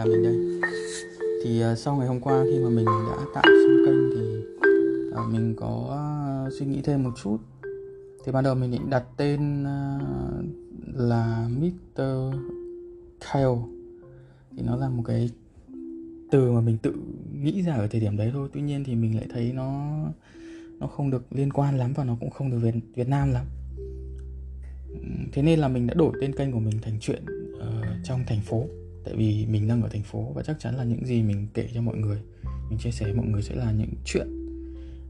là mình đây. Thì uh, sau ngày hôm qua khi mà mình đã tạo xong kênh thì uh, mình có uh, suy nghĩ thêm một chút. Thì ban đầu mình định đặt tên uh, là Mr. Kyle. Thì nó là một cái từ mà mình tự nghĩ ra ở thời điểm đấy thôi. Tuy nhiên thì mình lại thấy nó nó không được liên quan lắm và nó cũng không được Việt Việt Nam lắm. Thế nên là mình đã đổi tên kênh của mình thành chuyện uh, trong thành phố tại vì mình đang ở thành phố và chắc chắn là những gì mình kể cho mọi người mình chia sẻ với mọi người sẽ là những chuyện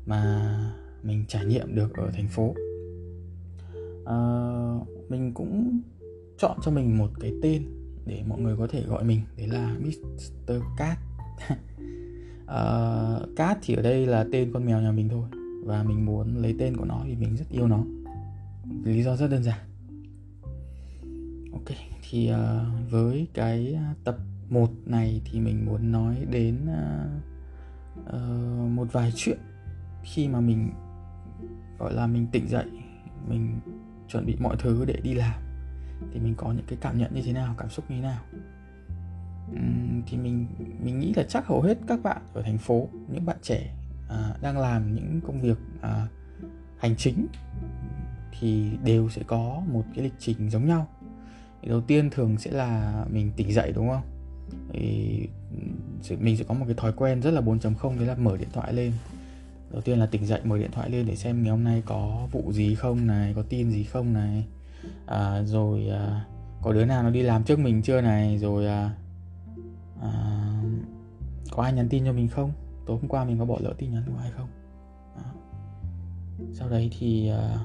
mà mình trải nghiệm được ở thành phố. À, mình cũng chọn cho mình một cái tên để mọi người có thể gọi mình đấy là Mr. Cat. Uh, Cat thì ở đây là tên con mèo nhà mình thôi và mình muốn lấy tên của nó vì mình rất yêu nó. Lý do rất đơn giản ok thì uh, với cái ờ, tập 1 này thì mình muốn nói đến uh, uh, một vài chuyện khi mà mình gọi là mình tỉnh dậy mình chuẩn bị mọi thứ để đi làm. Thì mình có những cái cảm nhận như thế nào cảm xúc như thế nào? Uhm, thì mình mình nghĩ là chắc hầu hết các bạn ở thành phố những bạn trẻ uh, đang làm những công việc uh, hành chính thì đều sẽ có một cái lịch trình giống nhau thì đầu tiên thường sẽ là mình tỉnh dậy đúng không? Thì mình sẽ có một cái thói quen rất là 4.0 đấy là mở điện thoại lên. Đầu tiên là tỉnh dậy mở điện thoại lên để xem ngày hôm nay có vụ gì không này có tin gì không này. À, rồi à, có đứa nào nó đi làm trước mình chưa này rồi à, à, có ai nhắn tin cho mình không? Tối hôm qua mình có bỏ lỡ tin nhắn của ai không? À. sau đấy thì à,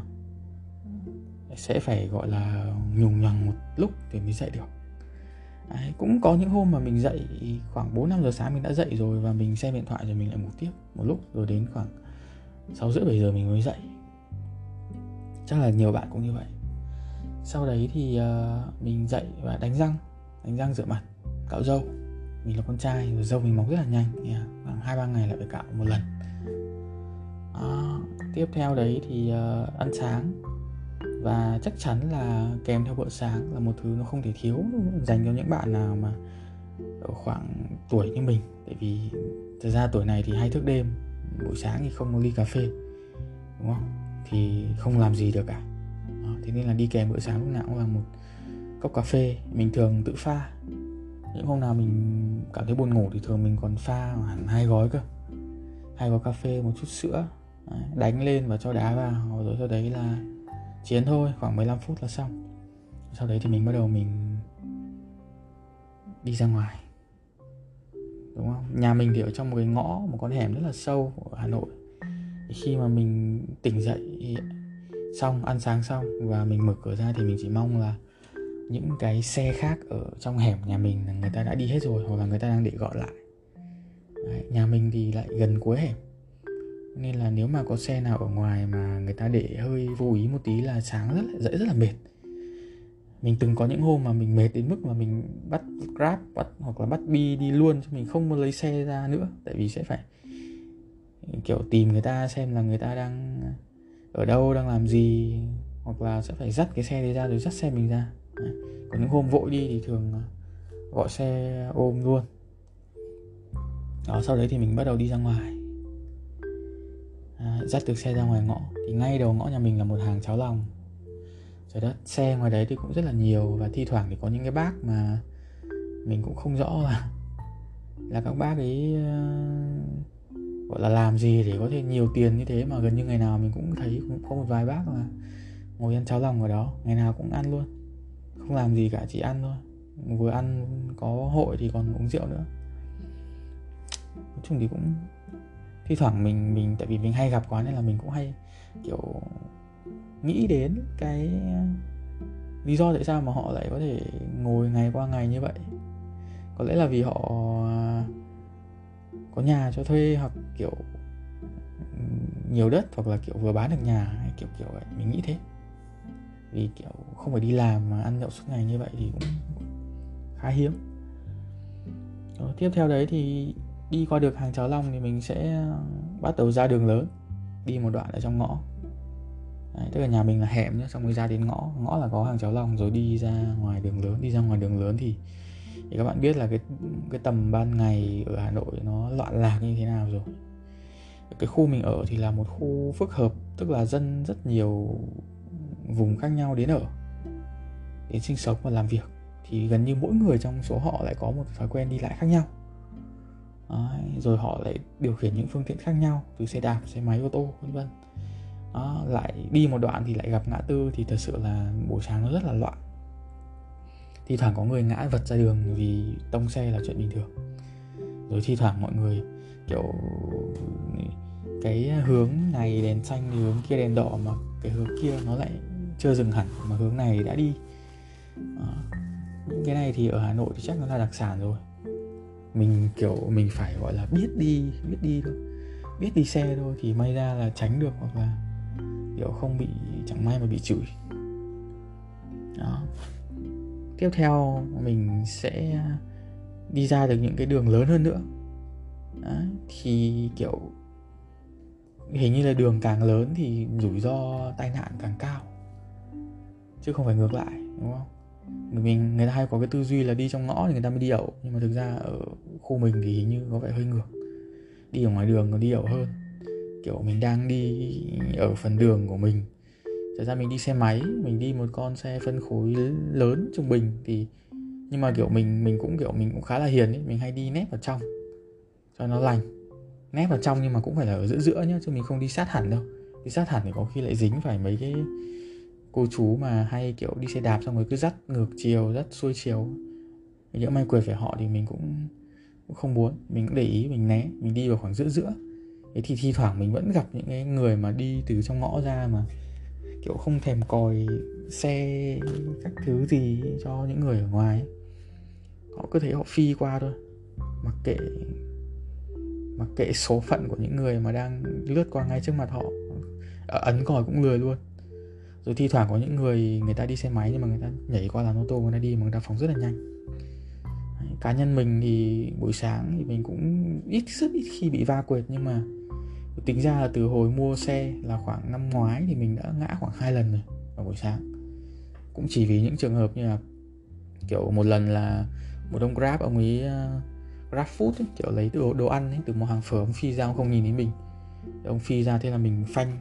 sẽ phải gọi là nhùng nhằng một lúc thì mới dậy được. Đấy, cũng có những hôm mà mình dậy khoảng 4 5 giờ sáng mình đã dậy rồi và mình xem điện thoại rồi mình lại ngủ tiếp một lúc rồi đến khoảng 6 rưỡi 7 giờ mình mới dậy. Chắc là nhiều bạn cũng như vậy. Sau đấy thì uh, mình dậy và đánh răng đánh răng rửa mặt cạo râu. Mình là con trai rồi râu mình mọc rất là nhanh yeah. khoảng hai ba ngày lại phải cạo một lần. À, tiếp theo đấy thì uh, ăn sáng và chắc chắn là kèm theo bữa sáng là một thứ nó không thể thiếu dành cho những bạn nào mà ở khoảng tuổi như mình. Tại vì thật ra tuổi này thì hay thức đêm buổi sáng thì không có ly cà phê đúng không? Thì không làm gì được cả. Đó, thế nên là đi kèm bữa sáng lúc nào cũng là một cốc cà phê. Mình thường tự pha. Những hôm nào mình cảm thấy buồn ngủ thì thường mình còn pha hẳn hai gói cơ. Hai gói cà phê một chút sữa đánh lên và cho đá vào. Rồi sau đấy là chiến thôi khoảng 15 phút là xong. Sau đấy thì mình bắt đầu mình đi ra ngoài. Đúng không? Nhà mình thì ở trong một cái ngõ một con hẻm rất là sâu ở hà nội. Thì khi mà mình tỉnh dậy xong ăn sáng xong và mình mở cửa ra thì mình chỉ mong là những cái xe khác ở trong hẻm nhà mình là người ta đã đi hết rồi hoặc là người ta đang để gọi lại. Đấy, nhà mình thì lại gần cuối hẻm nên là nếu mà có xe nào ở ngoài mà người ta để hơi vô ý một tí là sáng rất là, dậy rất là mệt. Mình từng có những hôm mà mình mệt đến mức mà mình bắt grab, bắt hoặc là bắt bi đi luôn cho mình không lấy xe ra nữa. Tại vì sẽ phải, kiểu, tìm người ta xem là người ta đang ở đâu, đang làm gì, hoặc là sẽ phải dắt cái xe đấy ra rồi dắt xe mình ra. Còn những hôm vội đi thì thường à, gọi xe ôm luôn. Đó, sau đấy thì mình bắt đầu đi ra ngoài dắt được xe ra ngoài ngõ thì ngay đầu ngõ nhà mình là một hàng cháo lòng. Trời đất xe ngoài đấy thì cũng rất là nhiều và thi thoảng thì có những cái bác mà mình cũng không rõ là là các bác ấy uh, gọi là làm gì để có thể nhiều tiền như thế mà gần như ngày nào mình cũng thấy cũng có một vài bác là ngồi ăn cháo lòng ở đó ngày nào cũng ăn luôn. Không làm gì cả chỉ ăn thôi. Vừa ăn có hội thì còn uống rượu nữa. Nói chung thì cũng thi thoảng mình mình tại vì mình hay gặp quá nên là mình cũng hay kiểu nghĩ đến cái uh, lý do tại sao mà họ lại có thể ngồi ngày qua ngày như vậy. Có lẽ là vì họ uh, có nhà cho thuê hoặc kiểu nhiều đất hoặc là kiểu vừa bán được nhà hay kiểu kiểu vậy. Mình nghĩ thế. Vì kiểu không phải đi làm mà ăn nhậu suốt ngày như vậy thì cũng khá hiếm. Rồi, tiếp theo đấy thì đi qua được hàng cháo long thì mình sẽ ờ, bắt đầu ra đường lớn. Đi một đoạn ở trong ngõ. Đấy, tức là nhà mình là hẻm nhá xong rồi ra đến ngõ. Ngõ là có hàng cháo long rồi đi ra ngoài đường lớn. Đi ra ngoài đường lớn thì thì các bạn biết là cái cái tầm ban ngày ở Hà Nội nó loạn lạc như thế nào rồi. Cái khu mình ở thì là một khu phức hợp tức là dân rất nhiều vùng khác nhau đến ở đến sinh sống và làm việc. Thì gần như mỗi người trong số họ lại có một thói quen đi lại khác nhau. Đấy, rồi họ lại điều khiển những phương tiện khác nhau từ xe đạp xe máy ô tô vân vân. Đó, lại đi một đoạn thì lại gặp ngã tư thì thật sự là buổi sáng nó rất là loạn. Thi thoảng có người ngã vật ra đường vì tông xe là chuyện bình thường. Rồi thi thoảng mọi người kiểu cái hướng này đèn xanh thì hướng kia đèn đỏ mà cái hướng kia nó lại chưa dừng hẳn mà hướng này đã đi. Đó. cái này thì ở Hà Nội thì chắc nó là đặc sản rồi mình, kiểu, mình phải, gọi là, biết đi biết đi thôi. Biết đi xe thôi thì may ra là tránh được hoặc là, kiểu, không bị, chẳng may mà bị chửi. Đó. Tiếp theo, mình sẽ đi ra được những cái đường lớn hơn nữa. Đó. thì, kiểu, hình như là đường càng lớn thì rủi ro tai nạn càng cao. Chứ không phải ngược lại, đúng không? Mình người ta hay có cái tư duy là đi trong ngõ thì người ta mới đi ẩu, nhưng mà thực ra ở khu mình thì hình như có vẻ hơi ngược. Đi ở ngoài đường nó đi ẩu hơn. Kiểu mình đang đi ở phần đường của mình. Thật ra mình đi xe máy mình đi một con xe phân khối lớn trung bình thì nhưng mà kiểu mình mình cũng kiểu mình cũng khá là hiền ấy mình hay đi nép vào trong cho nó lành. Nép vào trong nhưng mà cũng phải là ở giữa giữa nhá chứ mình không đi sát hẳn đâu. Đi sát hẳn thì có khi lại dính phải mấy cái cô chú mà hay kiểu đi xe đạp xong rồi cứ dắt ngược chiều dắt xuôi chiều. Nhỡ may quệt phải họ thì mình cũng, cũng không muốn, mình cũng để ý, mình né, mình đi vào khoảng giữa giữa. Thế thì thi thoảng mình vẫn gặp những cái người mà đi từ trong ngõ ra mà, kiểu, không thèm còi xe các thứ gì cho những người ở ngoài ấy. họ cứ thấy họ phi qua thôi. Mặc kệ mặc kệ số phận của những người mà đang lướt qua ngay trước mặt họ ờ, ấn còi cũng lười luôn. Rồi thi thoảng có những người người ta đi xe máy nhưng mà người ta nhảy qua làn ô tô, người ta đi mà người ta phóng rất là nhanh cá nhân mình thì buổi sáng thì mình cũng ít rất ít khi bị va quệt nhưng mà tính ra là từ hồi mua xe là khoảng năm ngoái thì mình đã ngã khoảng hai lần rồi vào buổi sáng. Cũng chỉ vì những trường hợp như là kiểu một lần là một ông grab ông ấy uh, grab food ấy, kiểu lấy đồ đồ ăn ấy, từ một hàng phở ông phi ra ông không nhìn thấy mình. Ông phi ra thế là mình phanh.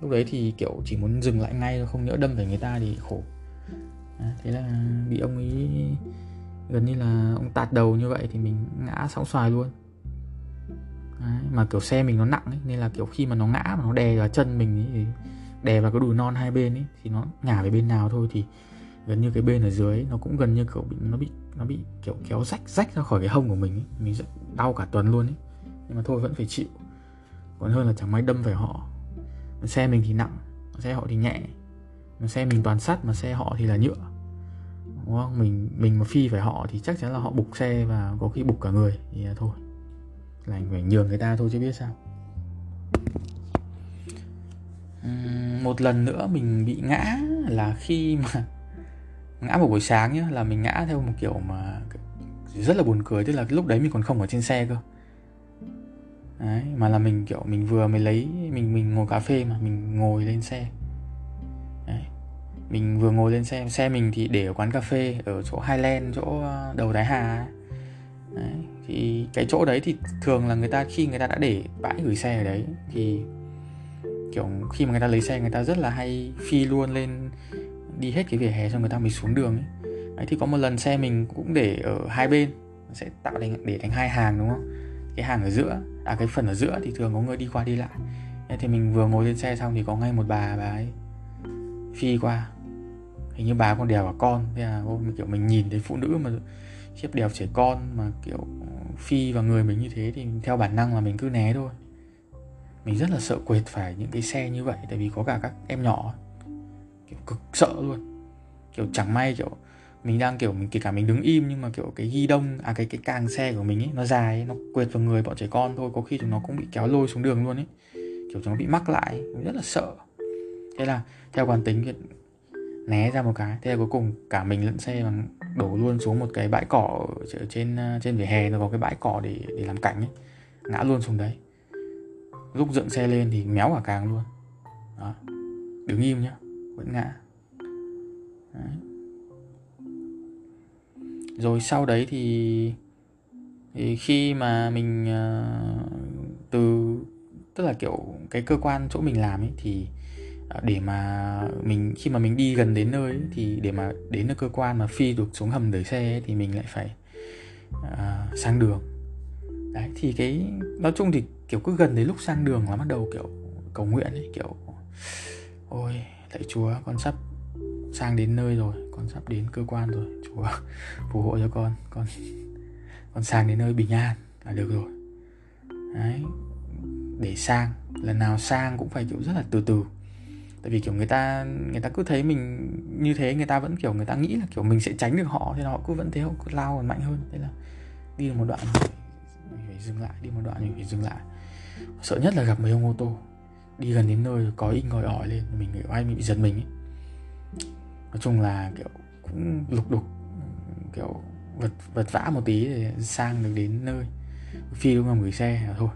Lúc đấy thì kiểu chỉ muốn dừng lại ngay không nhỡ đâm phải người ta thì khổ. À, thế là bị ông ấy gần như là ông tạt đầu như vậy thì mình ngã sóng xoài luôn. Đấy, mà kiểu xe mình nó nặng ấy, nên là kiểu khi mà nó ngã mà nó đè vào chân mình ấy, thì đè vào cái đùi non hai bên ấy thì nó ngả về bên nào thôi thì gần như cái bên ở dưới ấy, nó cũng gần như kiểu bị nó bị nó bị kiểu kéo rách rách ra khỏi cái hông của mình ấy. mình rất đau cả tuần luôn ấy. Nhưng mà thôi vẫn phải chịu. Còn hơn là chẳng may đâm phải họ. Xe mình thì nặng xe họ thì nhẹ. Mà xe mình toàn sắt mà xe họ thì là nhựa đúng không? Mình mình mà phi phải họ thì chắc chắn là họ bục xe và có khi bục cả người. Thì à, thôi. Là anh phải nhường người ta thôi chứ biết sao. Một lần nữa mình bị ngã là khi mà ngã vào buổi sáng nhá, là mình ngã theo một kiểu mà rất là buồn cười, tức là lúc đấy mình còn không ở trên xe cơ. Đấy, mà là mình, kiểu, mình vừa mới lấy, mình mình ngồi cà phê mà, mình ngồi lên xe mình vừa ngồi lên xe xe mình thì để ở quán cà phê ở chỗ Highland chỗ ờ, đầu Thái Hà đấy. thì cái chỗ đấy thì thường là người ta khi người ta đã để bãi gửi xe ở đấy thì kiểu khi mà người ta lấy xe người ta rất là hay phi luôn lên đi hết cái vỉa hè xong người ta mới xuống đường ấy. Đấy, thì có một lần xe mình cũng để ở hai bên sẽ tạo thành để thành hai hàng đúng không cái hàng ở giữa à cái phần ở giữa thì thường có người đi qua đi lại thì mình vừa ngồi lên xe xong thì có ngay một bà bà ấy phi qua. Hình như bà con đèo cả con thế là kiểu mình nhìn thấy phụ nữ mà xếp đèo trẻ con mà kiểu phi vào người mình như thế thì theo bản năng là mình cứ né thôi. Mình rất là sợ quệt phải những cái xe như vậy tại vì có cả các em nhỏ. Kiểu cực sợ luôn. Kiểu chẳng may kiểu mình đang kiểu mình kể cả mình đứng im nhưng mà kiểu cái ghi đông à cái cái càng xe của mình ấy nó dài ấy, nó quệt vào người bọn trẻ con thôi có khi chúng nó cũng bị kéo lôi xuống đường luôn ấy. Kiểu chúng nó bị mắc lại mình rất là sợ thế là theo quán tính thì né ra một cái. Thế là cuối cùng cả mình lẫn xe bằng đổ luôn xuống một cái bãi cỏ ở trên à, trên vỉa hè. Nó có cái bãi cỏ để để làm cảnh ấy. Ngã luôn xuống đấy. Lúc dựng xe lên thì méo cả càng luôn. Đó. Đứng im nhá. Vẫn ngã. Đấy. rồi sau đấy thì, thì khi mà mình uh, từ tức là kiểu cái cơ quan chỗ mình làm ấy thì Ờ, để mà mình khi mà mình đi gần đến nơi ấy, thì để mà đến được cơ quan mà phi được xuống hầm đẩy xe ấy, thì mình lại phải à, sang đường. Đấy thì cái nói chung thì kiểu cứ gần đến lúc sang đường là bắt đầu kiểu cầu nguyện ấy kiểu ôi lạy chúa con sắp sang đến nơi rồi con sắp đến cơ quan rồi chúa phù hộ cho con con con sang đến nơi bình an là được rồi. Đấy để sang lần nào sang cũng phải kiểu rất là từ từ tại vì, kiểu, người ta người ta cứ thấy mình như thế, người ta vẫn, kiểu, người ta nghĩ là, kiểu, mình sẽ tránh được họ thì họ cứ vẫn thế, họ cứ lao còn mạnh hơn. Thế là đi được một đoạn mình phải dừng lại, đi một đoạn mình phải dừng lại. Sợ nhất là gặp mấy ông ô tô, đi gần đến nơi có in ngồi ỏi lên, mình kiểu ai bị giật mình ấy. Nói chung là, kiểu, cũng lục đục, kiểu, vật vật vã một tí để sang được đến nơi. Phi đúng là gửi xe là thôi,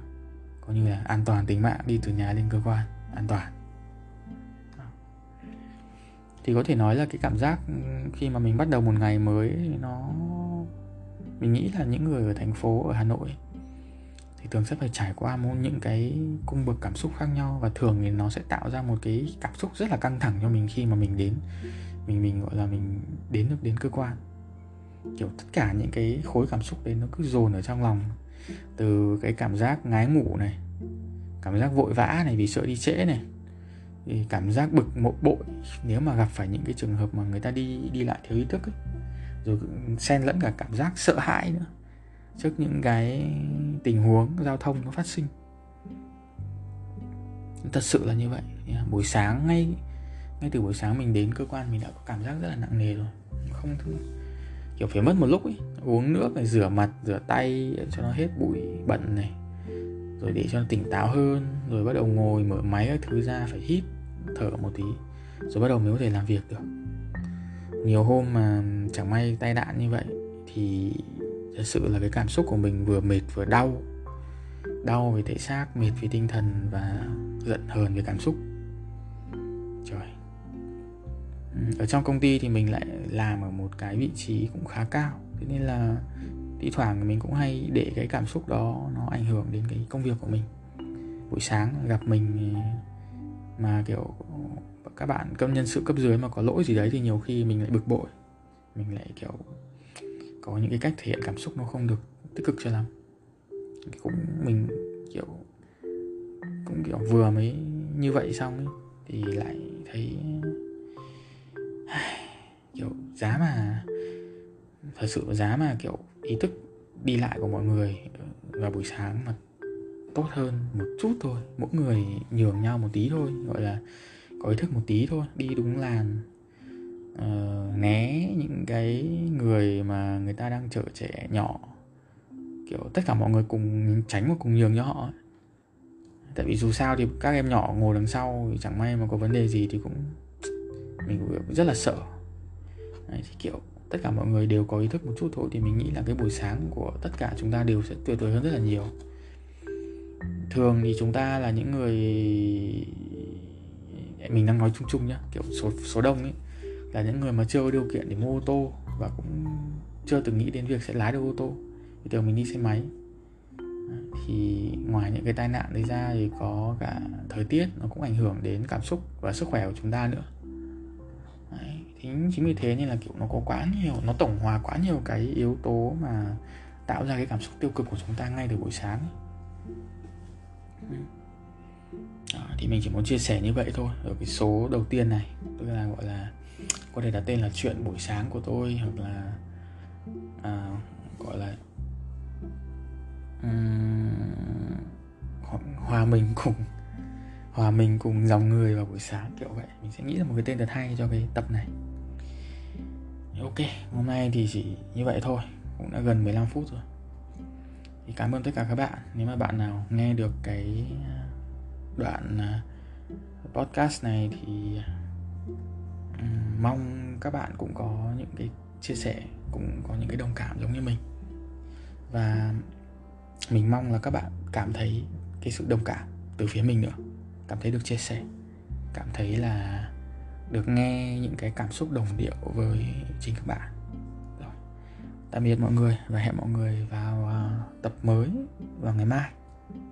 coi như là an toàn tính mạng, đi từ nhà lên cơ quan, an toàn thì có thể nói là cái cảm giác ừ, khi mà mình bắt đầu một ngày mới nó, mình nghĩ là những người ở thành phố, ở Hà Nội thì thường sẽ phải trải qua một những cái cung bậc cảm xúc khác nhau và thường thì nó sẽ tạo ra một cái cảm xúc rất là căng thẳng cho mình khi mà mình đến, mình mình, gọi là, mình đến được đến cơ quan. Kiểu tất cả những cái khối cảm xúc đấy nó cứ dồn ở trong lòng, từ cái cảm giác ngái ngủ này, cảm giác vội vã này vì sợ đi trễ này thì cảm giác bực mộ bội nếu mà gặp phải những cái trường hợp mà người ta đi đi lại thiếu ý thức ấy. rồi xen lẫn cả cảm giác sợ hãi nữa trước những cái tình huống giao thông nó phát sinh. Thật sự là như vậy. Buổi sáng ngay ngay từ buổi sáng mình đến cơ quan mình đã có cảm giác rất là nặng nề rồi, không thứ kiểu phải mất một lúc ấy, uống nước này, rửa mặt, rửa tay cho nó hết bụi bẩn này, rồi để cho nó tỉnh táo hơn, rồi bắt đầu ngồi mở máy các thứ ra phải hít thở một tí, rồi bắt đầu mới có thể làm việc được. Nhiều hôm mà chẳng may tai nạn như vậy thì thật sự là cái cảm xúc của mình vừa mệt vừa đau. Đau về thể xác, mệt về tinh thần và giận hờn về cảm xúc. Trời. Ở trong công ty thì mình lại làm ở một cái vị trí cũng khá cao. Thế nên là thi thoảng mình cũng hay để cái cảm xúc đó nó ảnh hưởng đến cái công việc của mình. Buổi sáng gặp mình mà kiểu các bạn công nhân sự cấp dưới mà có lỗi gì đấy thì nhiều khi mình lại bực bội. Mình lại kiểu có những cái cách thể hiện cảm xúc nó không được tích cực cho lắm. Cũng mình kiểu, cũng kiểu vừa mới như vậy xong ấy, thì lại thấy kiểu giá mà, thật sự giá mà kiểu ý thức đi lại của mọi người ờ, vào buổi sáng mà tốt hơn một chút thôi. Mỗi người nhường nhau một tí thôi gọi là có ý thức một tí thôi đi đúng làn. Uh, né những cái người mà người ta đang chở trẻ nhỏ. Kiểu tất cả mọi người cùng tránh và cùng nhường cho họ tại vì dù sao thì các em nhỏ ngồi đằng sau thì chẳng may mà có vấn đề gì thì cũng mình cũng rất là sợ. Đấy, thì kiểu tất cả mọi người đều có ý thức một chút thôi thì mình nghĩ là cái buổi sáng của tất cả chúng ta đều sẽ tuyệt vời hơn rất là nhiều thường thì chúng ta là những người mình đang nói chung chung nhá kiểu số số đông ấy là những người mà chưa có điều kiện để mua ô tô và cũng chưa từng nghĩ đến việc sẽ lái được ô tô. Thì thường mình đi xe máy. Thì ngoài những cái tai nạn đấy ra thì có cả thời tiết nó cũng ảnh hưởng đến cảm xúc và sức khỏe của chúng ta nữa. Đấy, thì chính vì thế nên là kiểu nó có quá nhiều nó tổng hòa quá nhiều cái yếu tố mà tạo ra cái cảm xúc tiêu cực của chúng ta ngay từ buổi sáng ấy. Đó, thì mình chỉ muốn chia sẻ như vậy thôi. Ở cái số đầu tiên này tức là gọi là có thể đặt tên là chuyện buổi sáng của tôi hoặc là à, gọi là um, hòa mình cùng hòa mình cùng dòng người vào buổi sáng kiểu vậy. Mình sẽ nghĩ ra một cái tên thật hay cho cái tập này. Ok hôm nay thì chỉ như vậy thôi. Cũng đã gần 15 phút rồi thì cảm ơn tất cả các bạn. Nếu mà bạn nào nghe được cái à, đoạn à, podcast này thì à, mong các bạn cũng có những cái chia sẻ, cũng có những cái đồng cảm giống như mình. Và mình mong là các bạn cảm thấy cái sự đồng cảm từ phía mình nữa. Cảm thấy được chia sẻ. Cảm thấy là được nghe những cái cảm xúc đồng điệu với chính các bạn tạm biệt mọi người và hẹn mọi người vào uh, tập mới vào ngày mai.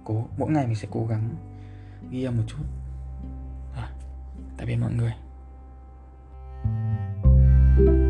Cố mỗi ngày mình sẽ cố gắng ghi âm một chút. Rồi tạm biệt mọi người. thank you